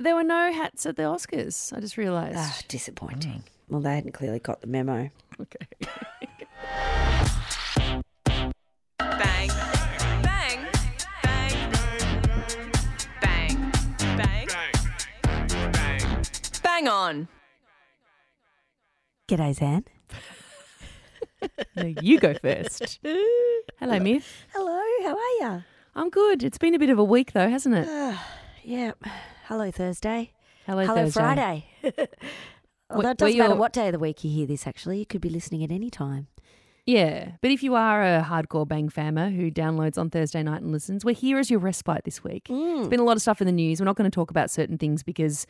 There were no hats at the Oscars. I just realised. Ah, disappointing. Well, they hadn't clearly got the memo. okay. Bang. Bang. Bang. Bang. Bang. Bang Bang on. G'day, Zan. No, you go first. Hello, Myf. Hello, how are you? I'm good. It's been a bit of a week, though, hasn't it? Yeah. Hello, Thursday. Hello, Hello, Thursday. Friday. Although Wh- it doesn't matter what day of the week you hear this, actually. You could be listening at any time. Yeah, but if you are a hardcore Bang fammer who downloads on Thursday night and listens, we're here as your respite this week. Mm. It's been a lot of stuff in the news. We're not going to talk about certain things because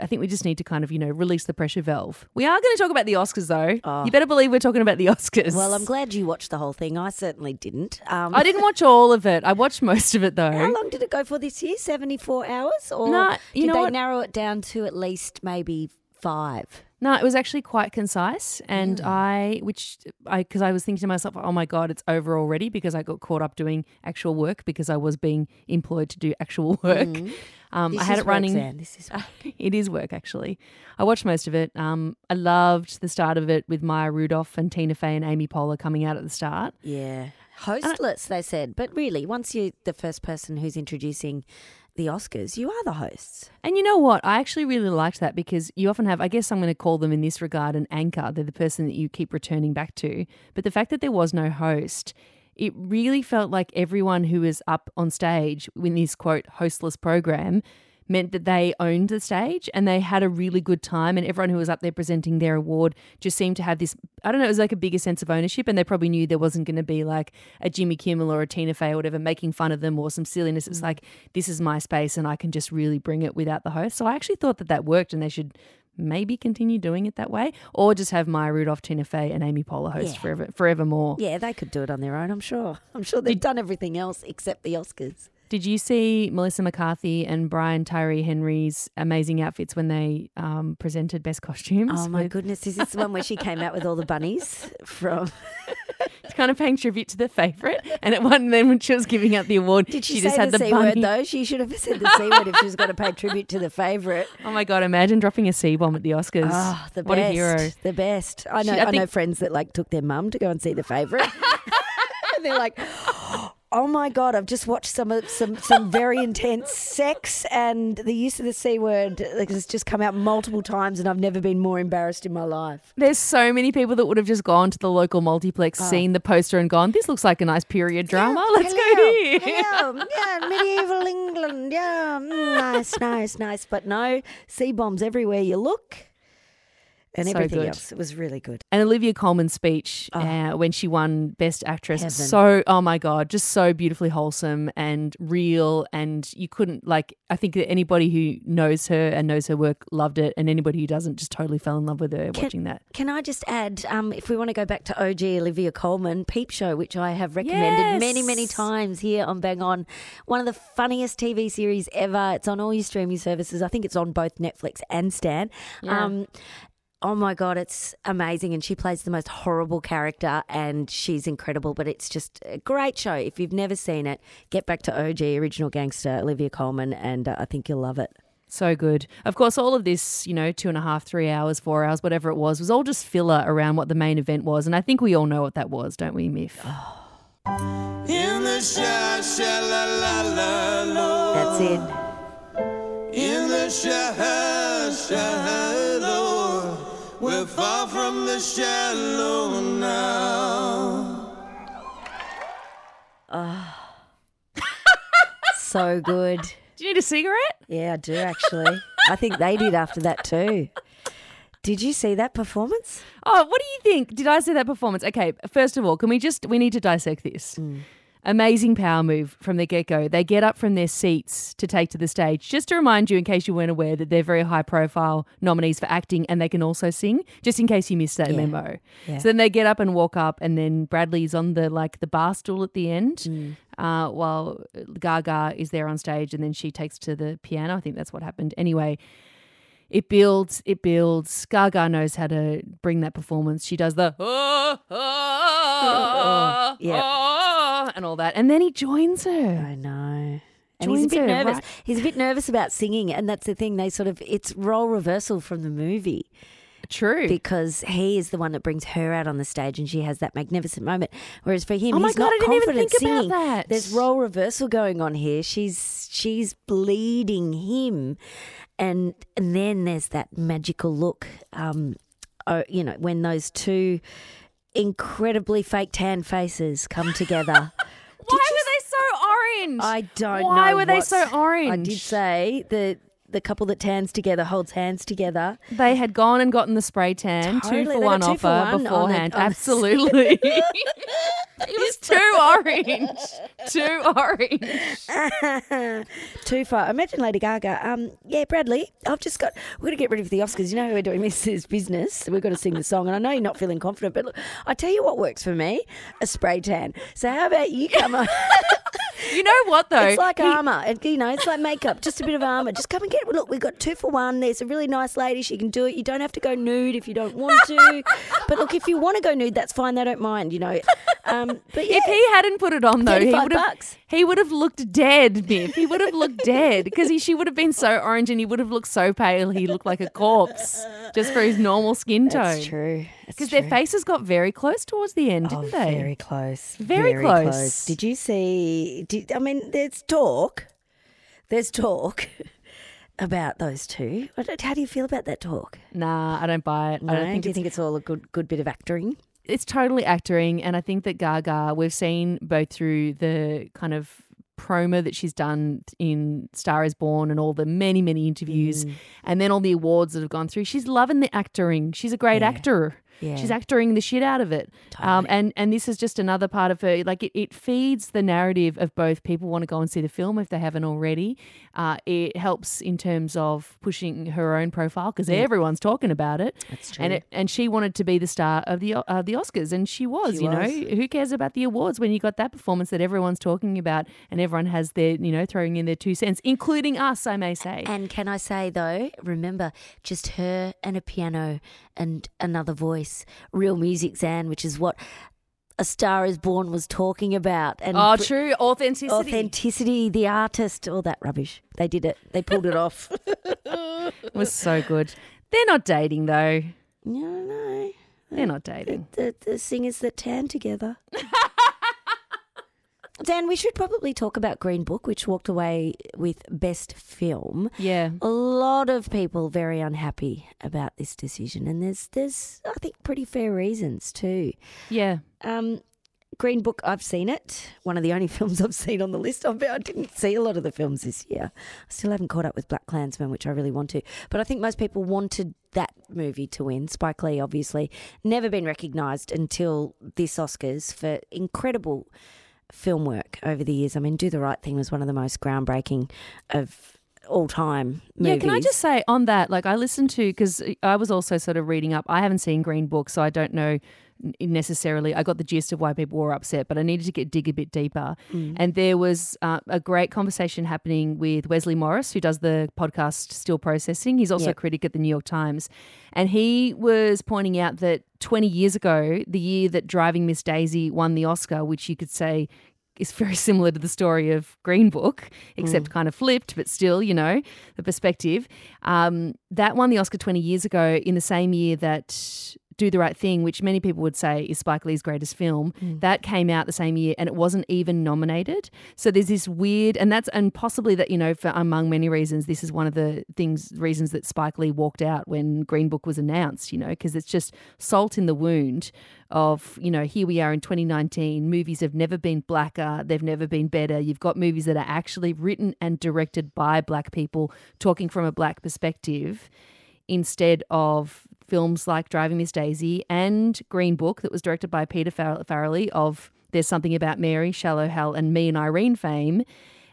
I think we just need to kind of, you know, release the pressure valve. We are going to talk about the Oscars, though. You better believe we're talking about the Oscars. Well, I'm glad you watched the whole thing. I certainly didn't. Um, I didn't watch all of it. I watched most of it, though. How long did it go for this year? 74 hours? Or No, you did know they what? narrow it down to at least maybe five? No, it was actually quite concise, and I, which I, because I was thinking to myself, oh my god, it's over already because I got caught up doing actual work because I was being employed to do actual work. Um, This I had is it running. Work, This is work. it is work actually. I watched most of it. Um, I loved the start of it with Maya Rudolph and Tina Fey and Amy Poehler coming out at the start. Yeah. Hostless, they said. But really, once you're the first person who's introducing the Oscars, you are the hosts. And you know what? I actually really liked that because you often have, I guess I'm going to call them in this regard an anchor. They're the person that you keep returning back to. But the fact that there was no host, it really felt like everyone who was up on stage in this quote hostless program meant that they owned the stage and they had a really good time and everyone who was up there presenting their award just seemed to have this I don't know it was like a bigger sense of ownership and they probably knew there wasn't going to be like a Jimmy Kimmel or a Tina Fey or whatever making fun of them or some silliness. It was mm. like this is my space and I can just really bring it without the host. So I actually thought that that worked and they should maybe continue doing it that way or just have Maya Rudolph Tina Fey and Amy Poehler host Yeah. forever forevermore Yeah, they could do it on their own, I'm sure. I'm sure they've done everything else except the Oscars. Did you see Melissa McCarthy and Brian Tyree Henry's amazing outfits when they um, presented best costumes? Oh my with- goodness, is this the one where she came out with all the bunnies from It's kind of paying tribute to the favourite. And at one then when she was giving out the award, Did she, she just had the, the, C bunny. word though? She should have said the C word if she was going to pay tribute to the favourite. Oh my god! Imagine dropping a C bomb at the Oscars. Oh, the what best. a hero! The best. I know She- I I, know friends that like took their mum to go and see the favourite. and they're like, Oh my god, I've just watched some of some some very intense sex and the use of the C word like, has just come out multiple times and I've never been more embarrassed in my life. There's so many people that would have just gone to the local multiplex, Oh. seen the poster, and gone, "This looks like a nice period drama. Let's go Hello, here." hello, yeah, medieval England. Yeah, mm, nice, nice, nice. But no, C bombs everywhere you look. And So everything good. else. It was really good. And Olivia Colman's speech uh, when she won Best Actress, Heaven. so oh my god, just so beautifully wholesome and real. And you couldn't like, I think that anybody who knows her and knows her work loved it, and anybody who doesn't just totally fell in love with her watching that. Can I just add, um, if we want to go back to OG Olivia Colman, Peep Show, which I have recommended many, many times here on Bang On, one of the funniest TV series ever. It's on all your streaming services. I think it's on both Netflix and Stan. Um, oh my God, it's amazing. And she plays the most horrible character and she's incredible, but it's just a great show. If you've never seen it, get back to OG, original gangster, Olivia Colman, and uh, I think you'll love it. So good. Of course, all of this, you know, two and a half, three hours, four hours, whatever it was, was all just filler around what the main event was. And I think we all know what that was, don't we, Myf? In the sha sha la la la la. That's it. Shallow now. Ah. So good. Do you need a cigarette? Yeah, I do actually. I think they did after that too. Did you see that performance? Oh, what do you think? Did I see that performance? Okay, first of all, can we just, we need to dissect this. Mm. Amazing power move from the get go. They get up from their seats to take to the stage. Just to remind you, in case you weren't aware, that they're very high profile nominees for acting and they can also sing, just in case you missed that Yeah. memo. Yeah. So then they get up and walk up, and then Bradley's on the like the bar stool at the end, uh, while Gaga is there on stage, and then she takes to the piano. I think that's what happened. Anyway, it builds, it builds. Gaga knows how to bring that performance. She does the oh, oh, yeah. oh, and all that, and then he joins her. I know. and he's a bit her nervous. right- He's a bit nervous about singing, and that's the thing. They sort of it's role reversal from the movie True. because he is the one that brings her out on the stage, and she has that magnificent moment. Whereas for him, Oh my he's God, not I didn't even confident think about singing. that. There's role reversal going on here. She's she's bleeding him, and and then there's that magical look. Um, oh, you know when those two incredibly fake tan faces come together. Why were they so orange? I don't know. Why were they so orange? I did say that the couple that tans together holds hands together. They had gone and gotten the spray tan, Totally, two for one two for offer one on the- beforehand. on Absolutely. it was too orange. Too orange. Too far. Imagine Lady Gaga. Um, yeah, Bradley, I've just got. We're going to get ready for the Oscars. You know how we're doing this is business. We've got to sing the song, and I know you're not feeling confident, but look, I tell you what works for me: a spray tan. So how about you come on? You know what though? It's like armor. It, you know, it's like makeup. Just a bit of armor. Just come and get. It. Look, we've got two for one. There's a really nice lady. She can do it. You don't have to go nude if you don't want to. but look, if you want to go nude, that's fine. They don't mind. You know. Um, but yeah, If he hadn't put it on though, he would have. He would have looked dead, Biff. He would have looked dead because he she would have been so orange and he would have looked so pale. He looked like a corpse just for his normal skin tone. that's true. Because their faces got very close towards the end, oh, didn't oh, they? Very close. Very close. Did you see? Did, I mean, there's talk. There's talk about those two. How do you feel about that talk? Nah, I don't buy it. No, I don't think do you think it's all a good good bit of acting? It's totally acting and i think that gaga we've seen both through the kind of promo that she's done in star is born and all the many many interviews Mm. and then all the awards that have gone through she's loving the acting she's a great Yeah. actor Yeah. she's acting the shit out of it um, and and this is just another part of her like it, it feeds the narrative of both people want to go and see the film if they haven't already uh, it helps in terms of pushing her own profile because everyone's talking about it That's true. and it, and she wanted to be the star of the uh, the Oscars, and she was. She you know, who cares about the awards when you got that performance that everyone's talking about, and everyone has their you know throwing in their two cents, including us, I may say. And can I say though, remember, just her and a piano and another voice, real music, Zan, which is what A Star Is Born was talking about. And oh, true authenticity. authenticity, the artist, all that rubbish. They did it. They pulled it off. It was so good. They're not dating though. no, no. They're not dating. The, the singers that tan together. Dan, we should probably talk about Green Book, which walked away with Best Film. Yeah. A lot of people very unhappy about this decision, and there's there's I think pretty fair reasons too. Yeah. Um, Green Book, I've seen it. One of the only films I've seen on the list. I didn't see a lot of the films this year. I still haven't caught up with BlacKkKlansman, which I really want to. But I think most people wanted that movie to win. Spike Lee, obviously, never been recognised until this Oscars for incredible film work over the years. I mean, Do the Right Thing was one of the most groundbreaking of all time movies. Yeah, can I just say on that, like I listened to because I was also sort of reading up. I haven't seen Green Book, so I don't know necessarily. I got the gist of why people were upset, but I needed to get dig a bit deeper. Mm. And there was uh, a great conversation happening with Wesley Morris, who does the podcast Still Processing. He's also Yep. a critic at the New York Times, and he was pointing out that 20 years ago, the year that Driving Miss Daisy won the Oscar, which you could say is very similar to the story of Green Book, except kind of flipped, but still, you know, the perspective. Um, that won the Oscar 20 years ago in the same year that Do the Right Thing, which many people would say is Spike Lee's greatest film, mm. that came out the same year and it wasn't even nominated. So there's this weird, and that's, and possibly that, you know, for among many reasons, this is one of the things, reasons that Spike Lee walked out when Green Book was announced, you know, because it's just salt in the wound of, you know, here we are in 2019. Movies have never been blacker, they've never been better. You've got movies that are actually written and directed by black people talking from a black perspective instead of films like Driving Miss Daisy and Green Book that was directed by Peter Far- Farrelly of There's Something About Mary, Shallow Hal, and Me and Irene fame.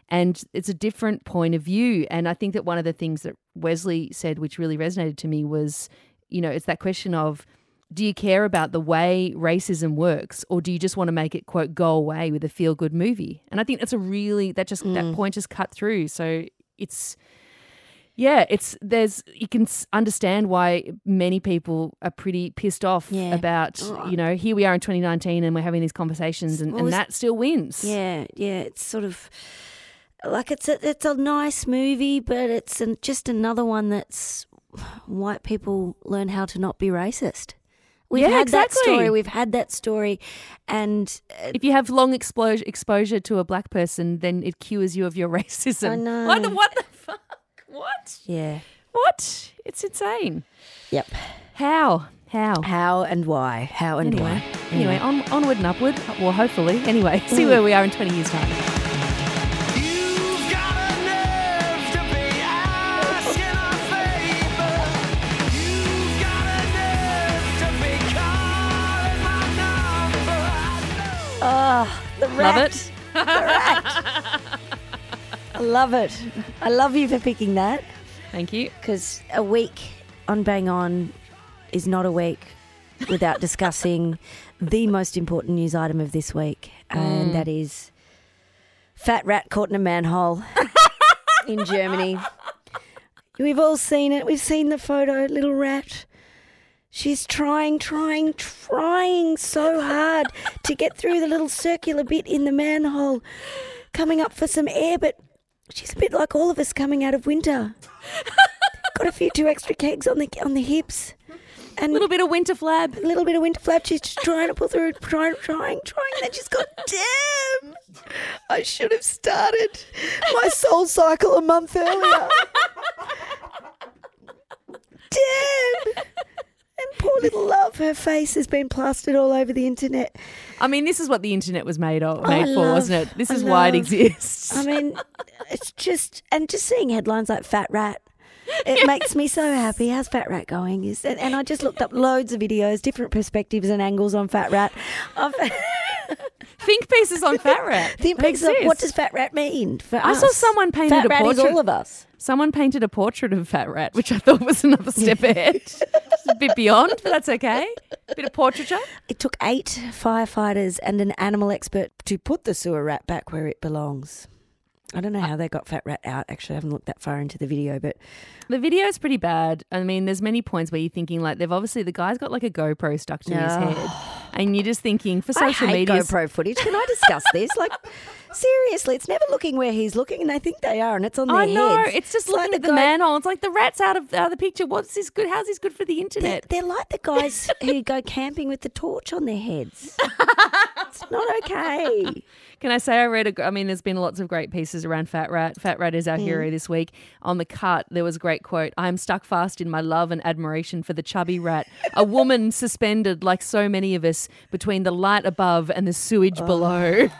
And it's a different point of view. And I think that one of the things that Wesley said, which really resonated to me, was, you know, it's that question of, do you care about the way racism works or do you just want to make it quote go away with a feel good movie and i think that's a really that just that mm. point just cut through so it's yeah it's there's you can understand why many people are pretty pissed off Yeah. about you know here we are in 2019 and we're having these conversations and, Well, and that still wins Yeah, yeah. It's sort of like it's a it's a nice movie, but it's an, just another one that's white people learn how to not be racist. We've Yeah, had that story. We've had that story, and uh, If you have long exposure exposure to a black person, then it cures you of your racism. I know. What what? What? yeah, What? It's insane. yep. How? How? How and why? How and Anyway, why? anyway, on, onward and upward. Well, hopefully. Anyway, see mm. where we are in 20 years' time. You've got a nerve to be asking a favor. You've got a nerve to be calling my number. I know. Oh, the rat. Love it. The rat. I love it. I love you for picking that Thank you. because a week on Bang On is not a week without discussing the most important news item of this week, and mm. that is fat rat caught in a manhole in Germany. We've all seen it. We've seen the photo, little rat. She's trying, trying, trying so hard to get through the little circular bit in the manhole, coming up for some air, but she's a bit like all of us coming out of winter. Got a few two extra kegs on the on the hips, and A little bit of winter flab. a little bit of winter flab. She's just trying to pull through, trying, trying, trying. And then she's got, damn, I should have started my soul cycle a month earlier. damn. And poor little love, her face has been plastered all over the internet. I mean, this is what the internet was made of, oh, I made for, wasn't it? This I is why it exists. I mean, it's just, and just seeing headlines like Fat Rat. It makes me so happy. How's Fat Rat going? Is and, and I just looked up loads of videos, different perspectives and angles on Fat Rat. I've, Think pieces on Fat Rat. Think pieces of what does fat rat mean for I us? saw someone painted fat a rat portrait. all of us. Someone painted a portrait of Fat Rat, which I thought was another step ahead. A bit beyond, but that's okay. A bit of portraiture. It took eight firefighters and an animal expert to put the sewer rat back where it belongs. I don't know how they got fat rat out. Actually, I haven't looked that far into the video, but The video is pretty bad. I mean, there's many points where you're thinking like they've obviously the guy's got like a GoPro stuck to his head, and you're just thinking for social I media. GoPro footage. Can I discuss this? Like, seriously, it's never looking where he's looking, and they think they are, and it's on their I know heads. it's just It's like looking at the guy- manhole. It's like the rat's out of out of the picture. What's this good? How's this good for the They're, internet? they're like the guys who go camping with the torch on their heads. it's not okay. Can I say I read? A, I mean, there's been lots of great pieces around Fat Rat. Fat Rat is our Mm. hero this week. On the cut, there was a great quote: "I am stuck fast in my love and admiration for the chubby rat, a woman suspended like so many of us between the light above and the sewage below."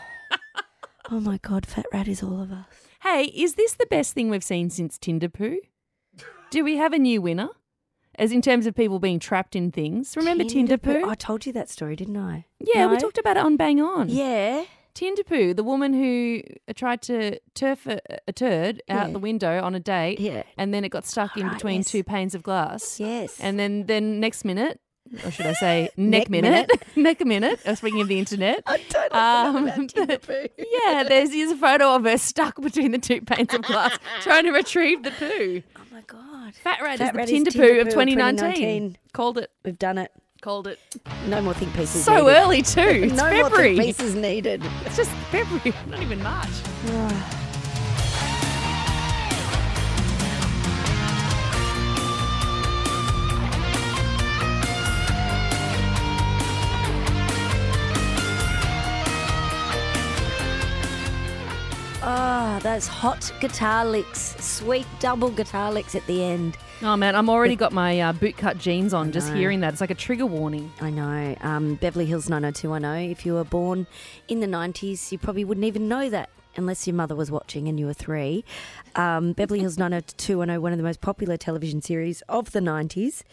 Oh my god, fat rat is all of us. Hey, is this the best thing we've seen since Tinder poo? Do we have a new winner? As in terms of people being trapped in things. Remember Tinder, poo? I told you that story, didn't I? yeah, we talked about it on Bang On. Yeah. Tinder poo, the woman who tried to turf a, a turd out Yeah. the window on a date, Yeah. and then it got stuck in Right, between yes. two panes of glass. Yes. And then, then next minute, or should I say Neck neck minute, neck a minute, uh, speaking of the internet. I totally Um, about Tinder poo. yeah, there's, there's a photo of her stuck between the two panes of glass trying to retrieve the poo. Oh my god. Fat Rat Fat is the Rat is Tinder, poo of of 2019. 2019. Called it. We've done it. Called it. No more think pieces. So needed. early too. It's no more February. think pieces needed. It's just February, not even March. those hot guitar licks, sweet double guitar licks at the end. Oh man, I'm already got my uh, bootcut jeans on. Just hearing that, it's like a trigger warning. I know. Um, Beverly Hills 90210. If you were born in the 90s, you probably wouldn't even know that unless your mother was watching and you were three. Um, Beverly Hills 90210, one of the most popular television series of the 90s,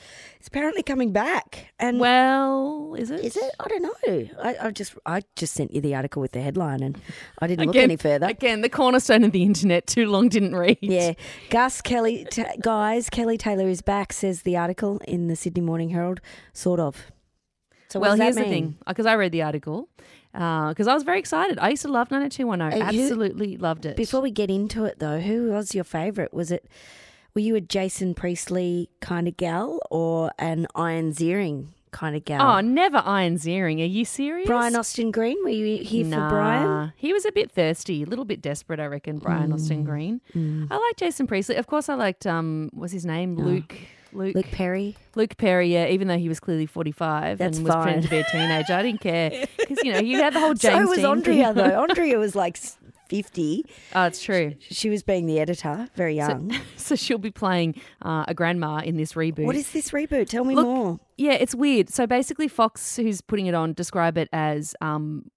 is apparently coming back. And Well, is it? is it? I don't know. I, I just I just sent you the article with the headline and I didn't look any further. Again, the cornerstone of the internet. Too long didn't read. Yeah, Gus Kelly, t- guys, Kelly Taylor is back, says the article in the Sydney Morning Herald. Sort of. So, well, here's the thing, because I read the article, because I was very excited. I used to love 90210. Uh, who- Absolutely loved it. Before we get into it, though, who was your favourite? Was it were you a Jason Priestley kind of gal or an Ian Ziering kind of gal. Oh, never Ian Ziering. Are you serious? Brian Austin Green, were you here nah. for Brian? He was a bit thirsty, a little bit desperate, I reckon, Brian Mm. Austin Green. I like Jason Priestley. Of course, I liked, um, what's his name? Luke. Luke. Luke Perry. Luke Perry, yeah, even though he was clearly 45 That's and was pretending to be a teenager. I didn't care. Because, you know, you had the whole James so was Andrea, though. Andrea was like 50. Oh, it's true. She was being the editor, very young. So she'll be playing uh, a grandma in this reboot. what is this reboot? Tell me Look, more. Yeah, it's weird. So basically, Fox, who's putting it on, describe it as um,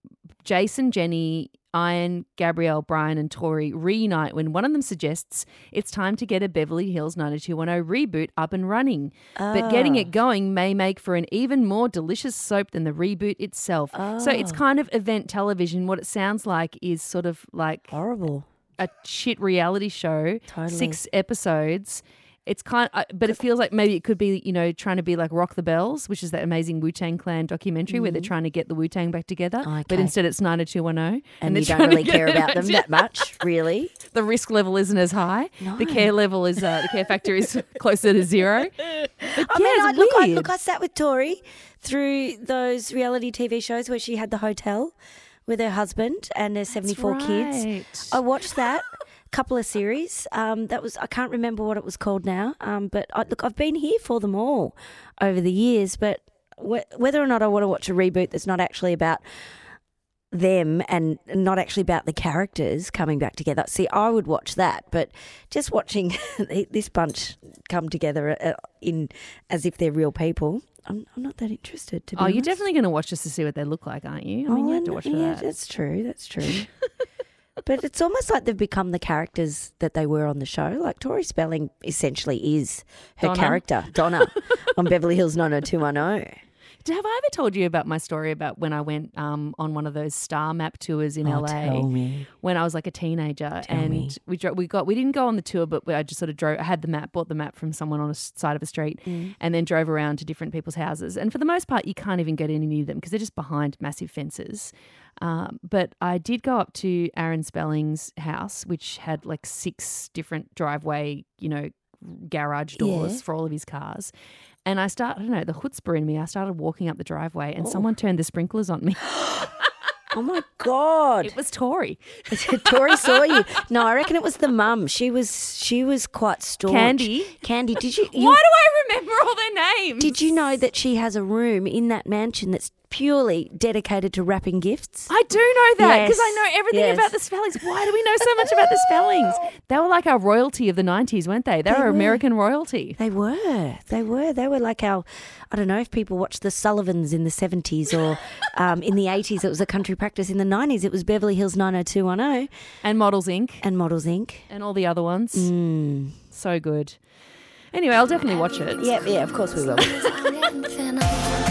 Jason, Jenny, Ian, Gabrielle, Brian, and Tori reunite when one of them suggests it's time to get a Beverly Hills 90210 reboot up and running. But getting Ah. it going may make for an even more delicious soap than the reboot itself. So it's kind of event television. What it sounds like is sort of like Horrible. a shit reality show, Totally. six episodes. It's kind, uh, but it feels like maybe it could be, you know, trying to be like Rock the Bells, which is that amazing Wu Tang Clan documentary where they're trying to get the Wu Tang back together. But Mm-hmm. Okay. instead, it's 90210. And, they're you don't really care about them that much, really? The risk level isn't as high. The care level is, uh, the care factor is closer to zero. But I yeah, mean, I, look, I, look, I sat with Tori through those reality TV shows where she had the hotel with her husband and her 74 kids. I watched that couple of series. Um, that was I can't remember what it was called now. Um, but I, look, I've been here for them all over the years. But wh- whether or not I want to watch a reboot that's not actually about them and not actually about the characters coming back together. See, I would watch that, but just watching this bunch come together uh, in as if they're real people, I'm, I'm not that interested. To be Oh, you're definitely going to watch just to see what they look like, aren't you? I mean, Oh, you have to watch for yeah, that. that's true. That's true. but it's almost like they've become the characters that they were on the show. Like Tori Spelling essentially is her Donna. character, Donna, on Beverly Hills 90210. Have I ever told you about my story about when I went um, on one of those star map tours in Oh, LA? when I was like a teenager, Tell and me. we dro- we got we didn't go on the tour, but I just sort of drove. I had the map, bought the map from someone on a s- side of a street, Mm. and then drove around to different people's houses. And for the most part, you can't even get in any of them because they're just behind massive fences. Um, but I did go up to Aaron Spelling's house, which had like six different driveway, you know, garage doors Yeah. for all of his cars. And I start, I don't know, the chutzpah in me. I started walking up the driveway, Oh. and someone turned the sprinklers on me. Oh my God. It was Tori. Tori saw you. No, I reckon it was the mum. She was she was quite staunch. Candy? Candy, did you, you Why do I remember all their names? did you know that she has a room in that mansion that's purely dedicated to wrapping gifts? I do know that because I know everything yes. about the spellings. Why do we know so much about the spellings? They were like our royalty of the 90s, weren't they? They, They were were. American royalty. They were. They were. They were like our, I don't know if people watched the Sullivans in the 70s or um, in the 80s, it was a country practice. In the 90s, it was Beverly Hills 90210 And Models Inc. and Models Inc. and all the other ones. Mm. So good. Anyway, I'll definitely watch it. Yeah, yeah, of course we will.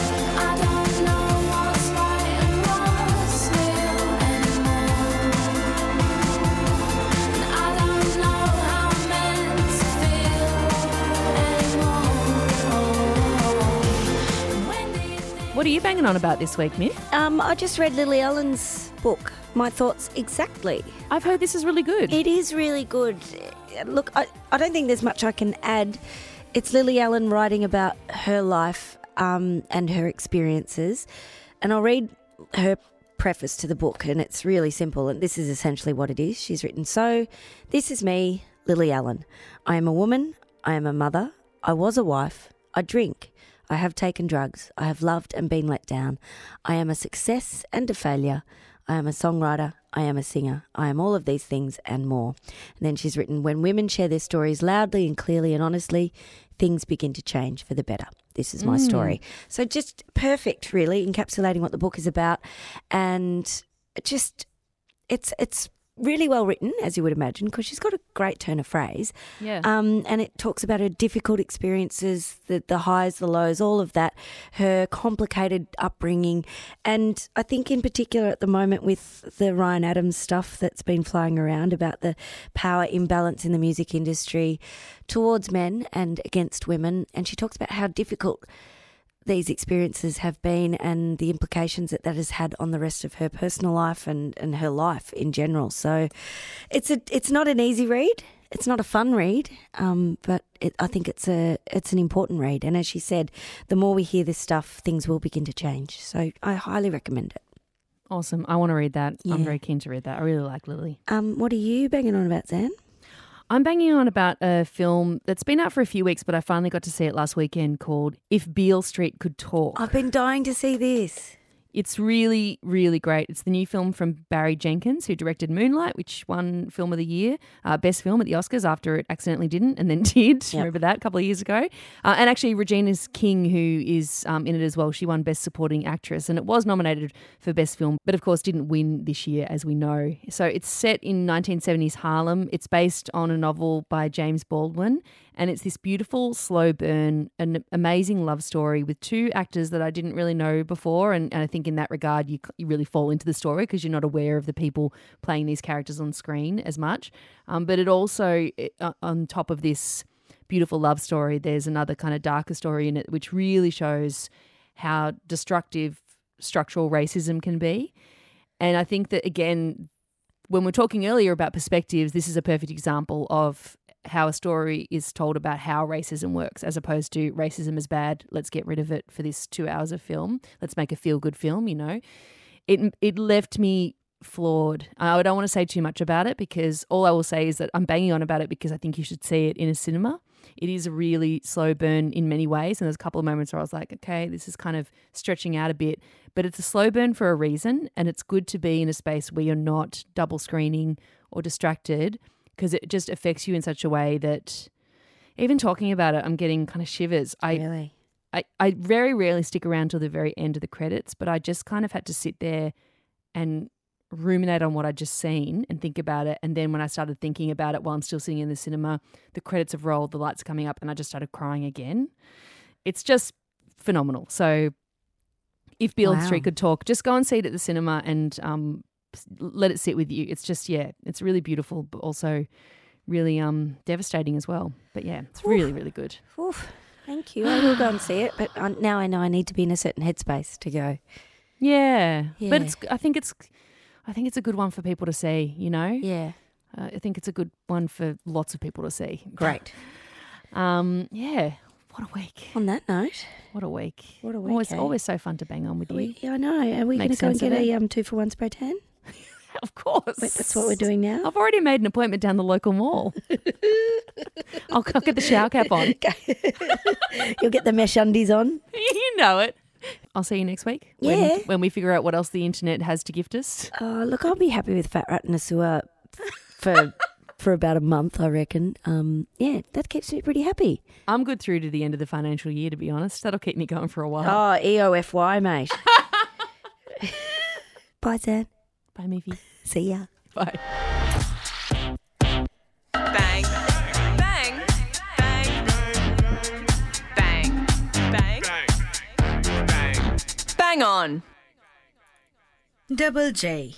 banging on about this week, Myf? um, I just read Lily Allen's book, My Thoughts Exactly. I've heard this is really good. It is really good. Look, I, I don't think there's much I can add. It's Lily Allen writing about her life um, and her experiences. And I'll read her preface to the book, and it's really simple. And this is essentially what it is. She's written So, this is me, Lily Allen. I am a woman. I am a mother. I was a wife. I drink. I have taken drugs. I have loved and been let down. I am a success and a failure. I am a songwriter. I am a singer. I am all of these things and more. And then she's written When women share their stories loudly and clearly and honestly, things begin to change for the better. This is my mm. story. So just perfect, really, encapsulating what the book is about. And just, it's, it's, Really well written, as you would imagine, because she's got a great turn of phrase. Yeah. Um, and it talks about her difficult experiences, the, the highs, the lows, all of that, her complicated upbringing. And I think, in particular, at the moment, with the Ryan Adams stuff that's been flying around about the power imbalance in the music industry towards men and against women. And she talks about how difficult these experiences have been and the implications that that has had on the rest of her personal life and, and her life in general. So it's a it's not an easy read. it's not a fun read, um, but it, I think it's a it's an important read. And as she said, the more we hear this stuff, things will begin to change. So I highly recommend it. Awesome. I want to read that. Yeah. I'm very keen to read that. I really like Lily. Um, what are you banging on about, Zan? I'm banging on about a film that's been out for a few weeks, but I finally got to see it last weekend called If Beale Street Could Talk. I've been dying to see this. It's really, really great. It's the new film from Barry Jenkins, who directed Moonlight, which won Film of the Year, uh, Best Film at the Oscars after it accidentally didn't and then did. Yep. Remember that a couple of years ago? Uh, and actually, Regina King, who is um, in it as well, she won Best Supporting Actress and it was nominated for Best Film, but of course didn't win this year, as we know. So it's set in 1970s Harlem. It's based on a novel by James Baldwin. And it's this beautiful, slow burn, an amazing love story with two actors that I didn't really know before. And, and I think in that regard, you, you really fall into the story because you're not aware of the people playing these characters on screen as much. Um, but it also, it- uh, on top of this beautiful love story, there's another kind of darker story in it, which really shows how destructive structural racism can be. And I think that, again, when we're talking earlier about perspectives, this is a perfect example of how a story is told about how racism works, as opposed to racism is bad. Let's get rid of it for this two hours of film. Let's make a feel good film. You know, it it left me flawed. I don't want to say too much about it because all I will say is that I'm banging on about it because I think you should see it in a cinema. It is a really slow burn in many ways, and there's a couple of moments where I was like, okay, this is kind of stretching out a bit, but it's a slow burn for a reason, and it's good to be in a space where you're not double screening or distracted because it just affects you in such a way that even talking about it, I'm getting kind of shivers. I, really? I, I very rarely stick around till the very end of the credits, but I just kind of had to sit there and ruminate on what I'd just seen and think about it. And then when I started thinking about it while I'm still sitting in the cinema, the credits have rolled, the lights are coming up, and I just started crying again. It's just phenomenal. So if Beale Wow. Street could talk, just go and see it at the cinema and um, let it sit with you. It's just, yeah, it's really beautiful, but also really um, devastating as well. But yeah, it's really, really good. Oof, thank you. I will go and see it, but I, now I know I need to be in a certain headspace to go. Yeah. But it's I think it's I think it's a good one for people to see, you know? Yeah, Uh, I think it's a good one for lots of people to see. great. Um yeah. What a week. On that note, What a week. What a week, Always eh? always so fun to bang on with you. we, yeah, I know. Are we going to go and get a um, two for one spray tan? Of course. Wait, that's what we're doing now. I've already made an appointment down the local mall. I'll, I'll get the shower cap on. You'll get the mesh undies on. you know it. I'll see you next week. When, Yeah. when we figure out what else the internet has to gift us. Oh, look, I'll be happy with Fat Rat in a Sewer for for about a month, I reckon. Um, yeah, that keeps me pretty happy. I'm good through to the end of the financial year, to be honest. That'll keep me going for a while. Oh, EOFY, mate. Bye, Zan. Bye, Miffy. See ya. Bye. Bang. Bang. Bang. Bang. Bang. Bang on. Double J.